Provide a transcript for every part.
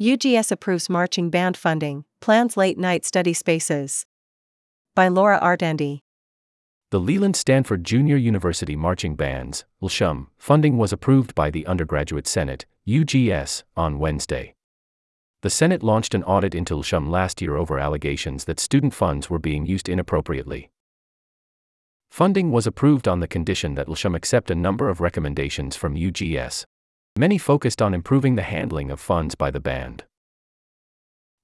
UGS approves marching band funding, plans late night study spaces. By Laura Artandi. The Leland Stanford Junior University Marching Bands, LSUM, funding was approved by the Undergraduate Senate, UGS, on Wednesday. The Senate launched an audit into LSUM last year over allegations that student funds were being used inappropriately. Funding was approved on the condition that LSUM accept a number of recommendations from UGS, Many focused on improving the handling of funds by the band.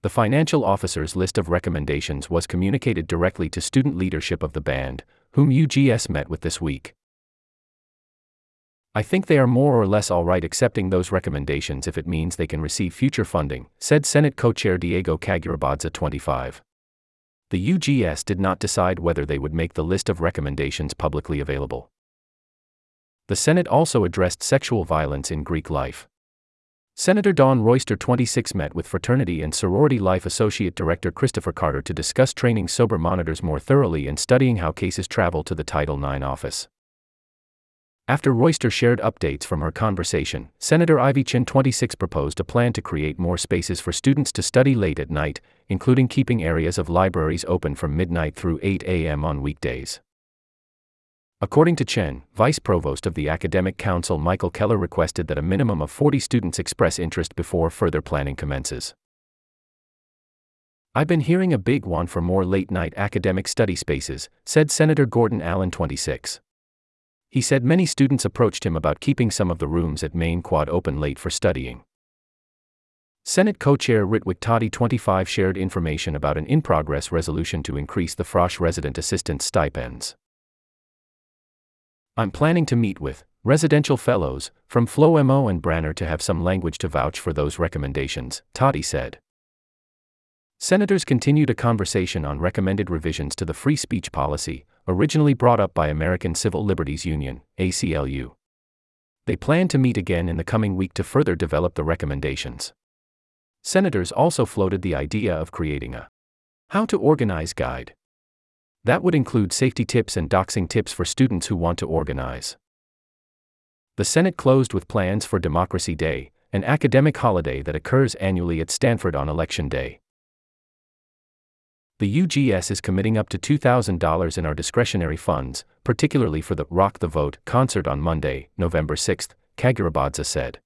The financial officer's list of recommendations was communicated directly to student leadership of the band, whom UGS met with this week. I think they are more or less all right accepting those recommendations if it means they can receive future funding, said Senate co chair Diego Kagurabadze 25. The UGS did not decide whether they would make the list of recommendations publicly available. The Senate also addressed sexual violence in Greek life. Senator Don Royster 26 met with Fraternity and Sorority Life Associate Director Christopher Carter to discuss training sober monitors more thoroughly and studying how cases travel to the Title IX office. After Royster shared updates from her conversation, Senator Ivy Chin 26 proposed a plan to create more spaces for students to study late at night, including keeping areas of libraries open from midnight through 8 a.m. on weekdays. According to Chen, Vice Provost of the Academic Council Michael Keller requested that a minimum of 40 students express interest before further planning commences. I've been hearing a big one for more late night academic study spaces, said Senator Gordon Allen 26. He said many students approached him about keeping some of the rooms at Main Quad open late for studying. Senate co chair Ritwik Tati 25 shared information about an in progress resolution to increase the Frosh resident assistance stipends. I'm planning to meet with residential fellows from Flo Mo and Branner to have some language to vouch for those recommendations, Tati said. Senators continued a conversation on recommended revisions to the free speech policy, originally brought up by American Civil Liberties Union, ACLU. They plan to meet again in the coming week to further develop the recommendations. Senators also floated the idea of creating a How to Organize guide that would include safety tips and doxing tips for students who want to organize. The Senate closed with plans for Democracy Day, an academic holiday that occurs annually at Stanford on Election Day. The UGS is committing up to $2,000 in our discretionary funds, particularly for the Rock the Vote concert on Monday, November 6, Kagurabadze said.